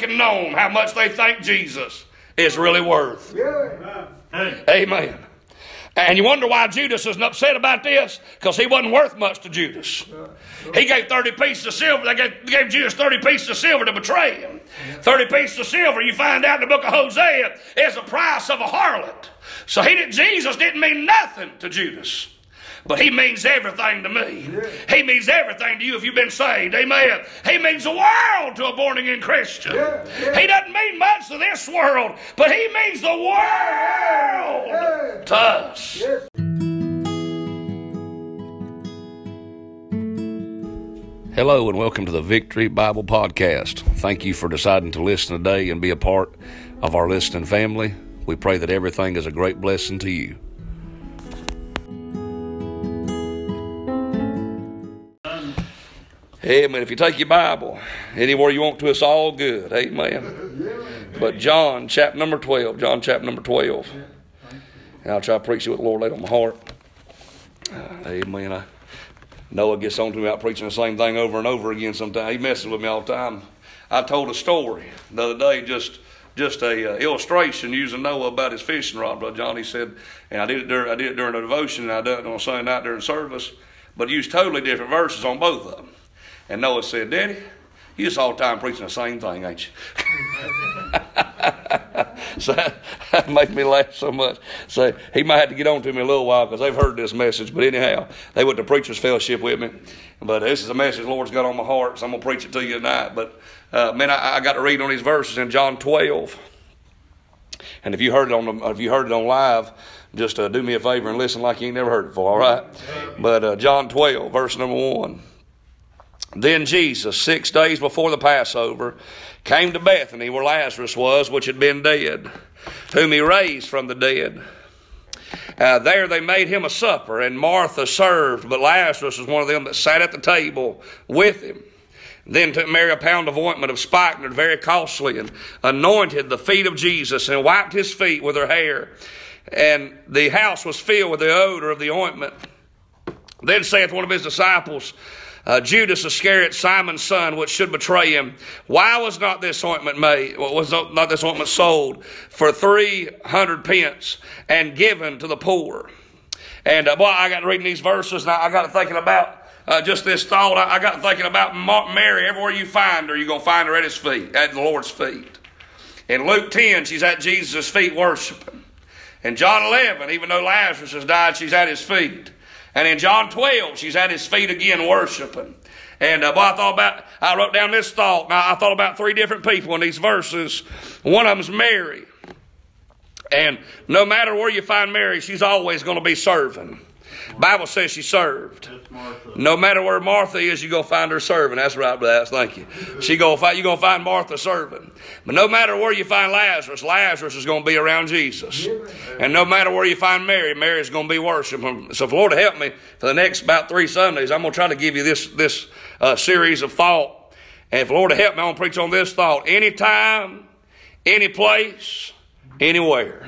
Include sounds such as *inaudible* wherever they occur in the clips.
making known how much they think Jesus is really worth. Amen. And you wonder why Judas isn't upset about this? Because he wasn't worth much to Judas. He gave 30 pieces of silver. They gave, gave Judas 30 pieces of silver to betray him. 30 pieces of silver, you find out in the book of Hosea, is the price of a harlot. So he did, Jesus didn't mean nothing to Judas. But he means everything to me. He means everything to you if you've been saved. Amen. He means the world to a born again Christian. He doesn't mean much to this world, but he means the world to us. Hello and welcome to the Victory Bible Podcast. Thank you for deciding to listen today and be a part of our listening family. We pray that everything is a great blessing to you. Amen. If you take your Bible anywhere you want to, it's all good. Amen. But John, chapter number 12. John, chapter number 12. And I'll try to preach you what the Lord laid on my heart. Uh, amen. I, Noah gets on to me about preaching the same thing over and over again sometimes. He messes with me all the time. I told a story the other day, just just a uh, illustration using Noah about his fishing rod. Brother John, he said, and I did it during I did it during a devotion, and I did it on Sunday night during service, but used totally different verses on both of them. And Noah said, Daddy, you just all the time preaching the same thing, ain't you? *laughs* so that, made me laugh so much. So he might have to get on to me a little while because they've heard this message. But anyhow, they went to preacher's fellowship with me. But this is a message the Lord's got on my heart, so I'm going to preach it to you tonight. But uh, man, I, I got to read on these verses in John 12. And if you heard it on the, if you heard it on live, just uh, do me a favor and listen like you ain't never heard it before. All right. But uh, John 12, verse number one. Then Jesus, six days before the Passover, came to Bethany where Lazarus was, which had been dead, whom he raised from the dead. Uh, there they made him a supper, and Martha served, but Lazarus was one of them that sat at the table with him. Then took Mary a pound of ointment of spikenard, very costly, and anointed the feet of Jesus, and wiped his feet with her hair. And the house was filled with the odor of the ointment. Then saith one of his disciples, uh, Judas Iscariot, Simon's son, which should betray him. Why was not this ointment made? Was not this ointment sold for three hundred pence and given to the poor? And uh, boy, I got reading these verses, and I, got thinking about uh, just this thought. I, I got thinking about Mary. Everywhere you find her, you're gonna find her at his feet, at the Lord's feet. In Luke ten, she's at Jesus' feet worshiping. In John eleven, even though Lazarus has died, she's at his feet. And in John 12, she's at his feet again worshiping. And uh, boy, I thought about, I wrote down this thought. Now, I thought about three different people in these verses. One of them's Mary. And no matter where you find Mary, she's always going to be serving. Bible says she served. No matter where Martha is, you go find her serving. That's right, Bless. Thank you. She go find you gonna find Martha serving. But no matter where you find Lazarus, Lazarus is gonna be around Jesus. And no matter where you find Mary, Mary's gonna be worshiping. So, Lord help me for the next about three Sundays, I'm gonna try to give you this this uh, series of thought. And if Lord help me, I'm gonna preach on this thought. Anytime, any place anywhere.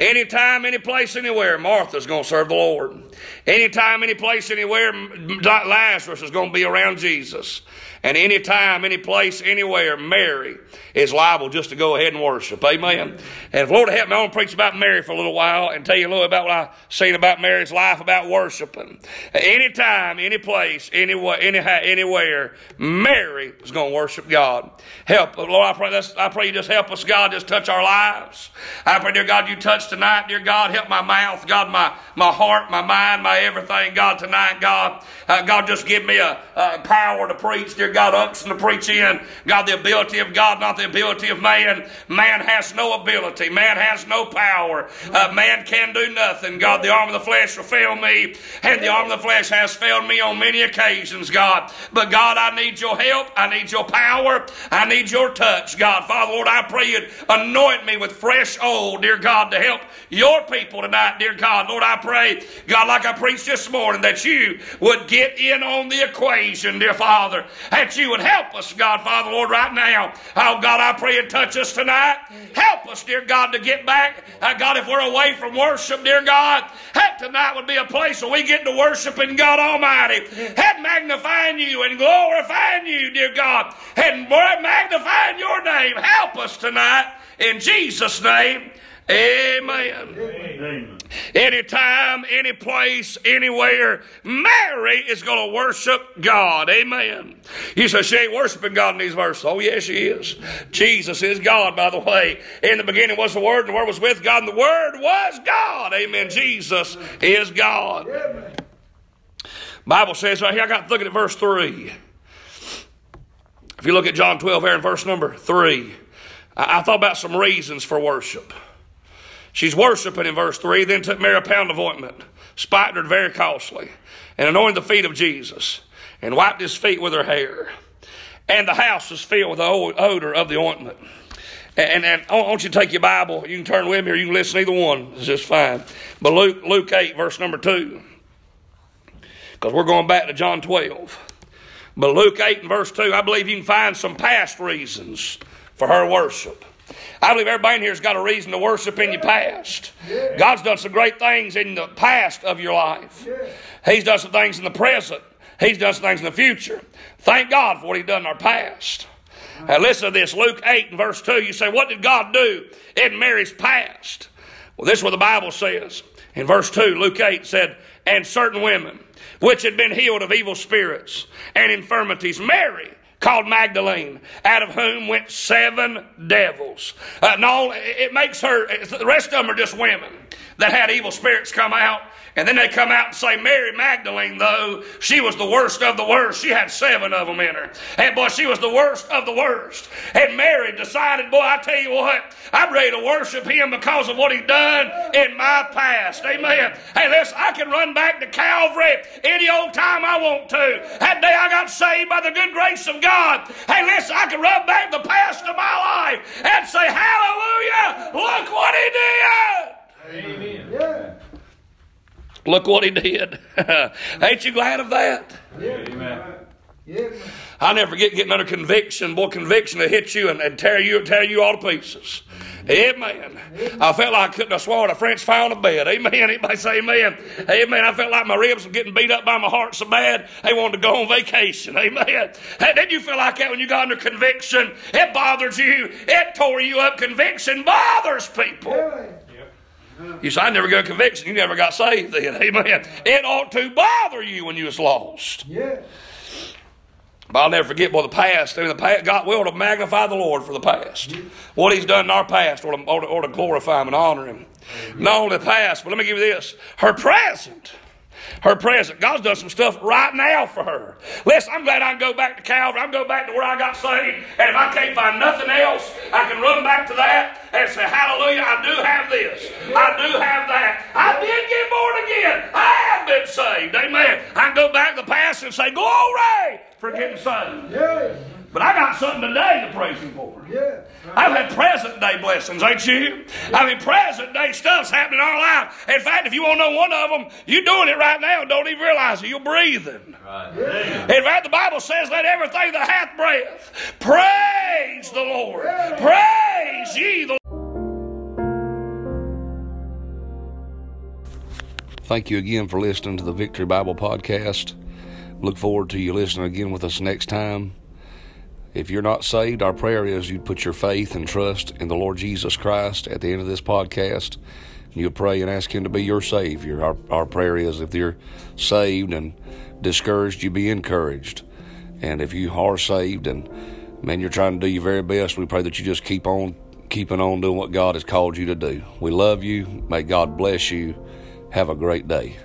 Anytime, any place, anywhere, Martha's going to serve the Lord. Anytime, any place, anywhere, Lazarus is going to be around Jesus. And anytime, any place, anywhere, Mary is liable just to go ahead and worship. Amen. And if Lord help me, I want to preach about Mary for a little while and tell you a little about what I've seen about Mary's life about worshiping. Anytime, any place, anywhere, anyhow, anywhere, Mary is going to worship God. Help, Lord, I pray, I pray you just help us, God, just touch our lives. I pray, dear God, you touch tonight, dear God, help my mouth, God, my, my heart, my mind, my everything, God, tonight, God. Uh, God, just give me a, a power to preach, dear God, unction to preach in. God, the ability of God, not the ability of man. Man has no ability. Man has no power. Uh, man can do nothing. God, the arm of the flesh will fail me, and the arm of the flesh has failed me on many occasions, God. But God, I need your help. I need your power. I need your touch, God. Father, Lord, I pray you anoint me with fresh oil, dear God, to help your people tonight, dear God. Lord, I pray, God, like I preached this morning, that you would get in on the equation, dear Father, and that you would help us, God, Father, Lord, right now. Oh, God, I pray and touch us tonight. Help us, dear God, to get back. Uh, God, if we're away from worship, dear God, help tonight would be a place where we get to worshiping God Almighty. Help magnifying you and glorifying you, dear God, and magnifying your name. Help us tonight. In Jesus' name, amen. amen. Anytime, any place, anywhere, Mary is going to worship God. Amen. You say she ain't worshiping God in these verses. Oh, yes, she is. Jesus is God, by the way. In the beginning was the Word, and the Word was with God, and the Word was God. Amen. Jesus is God. Bible says right here, I got to look at verse 3. If you look at John 12 here in verse number 3, I, I thought about some reasons for worship. She's worshiping in verse 3, then took Mary a pound of ointment, spikenard very costly, and anointed the feet of Jesus, and wiped his feet with her hair. And the house was filled with the odor of the ointment. And, and, I want you to take your Bible. You can turn with me or you can listen either one. It's just fine. But Luke, Luke 8, verse number 2. Because we're going back to John 12. But Luke 8 and verse 2, I believe you can find some past reasons for her worship. I believe everybody in here has got a reason to worship in your past. God's done some great things in the past of your life. He's done some things in the present. He's done some things in the future. Thank God for what He's done in our past. Now listen to this Luke 8 and verse 2. You say, What did God do in Mary's past? Well, this is what the Bible says. In verse 2, Luke 8 said, And certain women which had been healed of evil spirits and infirmities, Mary called Magdalene, out of whom went seven devils. Uh, no, it makes her, the rest of them are just women that had evil spirits come out. And then they come out and say, Mary Magdalene, though, she was the worst of the worst. She had seven of them in her. And boy, she was the worst of the worst. And Mary decided, boy, I tell you what, I'm ready to worship him because of what he done in my past. Amen. Hey, listen, I can run back to Calvary any old time I want to. That day I got saved by the good grace of God. Hey, listen, I can run back the past of my life and say, Hallelujah, look what he did. Amen. Yeah. Look what he did. *laughs* Ain't you glad of that? Yeah. Amen. I never forget getting under conviction. Boy, conviction to hit you and, and tear you tear you all to pieces. Amen. I felt like I couldn't have swallowed a French fry on a bed. Amen. Anybody say amen? Amen. I felt like my ribs were getting beat up by my heart so bad they wanted to go on vacation. Amen. Hey, did you feel like that when you got under conviction? It bothered you. It tore you up. Conviction bothers people. You say, I never got conviction. You never got saved then. Amen. It ought to bother you when you was lost. Yeah. But I'll never forget, boy, the past. Mean, the past, God will to magnify the Lord for the past. What He's done in our past, or to, to glorify Him and honor Him. Not only the past, but let me give you this her present her present. God's done some stuff right now for her. Listen, I'm glad I can go back to Calvary. I'm go back to where I got saved. And if I can't find nothing else, I can run back to that and say, Hallelujah, I do have this. I do have that. I did get born again. I have been saved. Amen. I can go back to the past and say, Glory for getting saved. But I got something today to praise Him for. Yeah. I've had present day blessings, ain't you? I mean, present day stuff's happening in our life. In fact, if you want to know one of them, you're doing it right now don't even realize it. You're breathing. Right. Yeah. In fact, the Bible says, let everything that hath breath praise the Lord. Yeah. Praise ye the Lord. Thank you again for listening to the Victory Bible Podcast. Look forward to you listening again with us next time. If you're not saved, our prayer is you'd put your faith and trust in the Lord Jesus Christ at the end of this podcast. You pray and ask Him to be your Savior. Our, our prayer is if you're saved and discouraged, you be encouraged. And if you are saved and man, you're trying to do your very best, we pray that you just keep on keeping on doing what God has called you to do. We love you. May God bless you. Have a great day.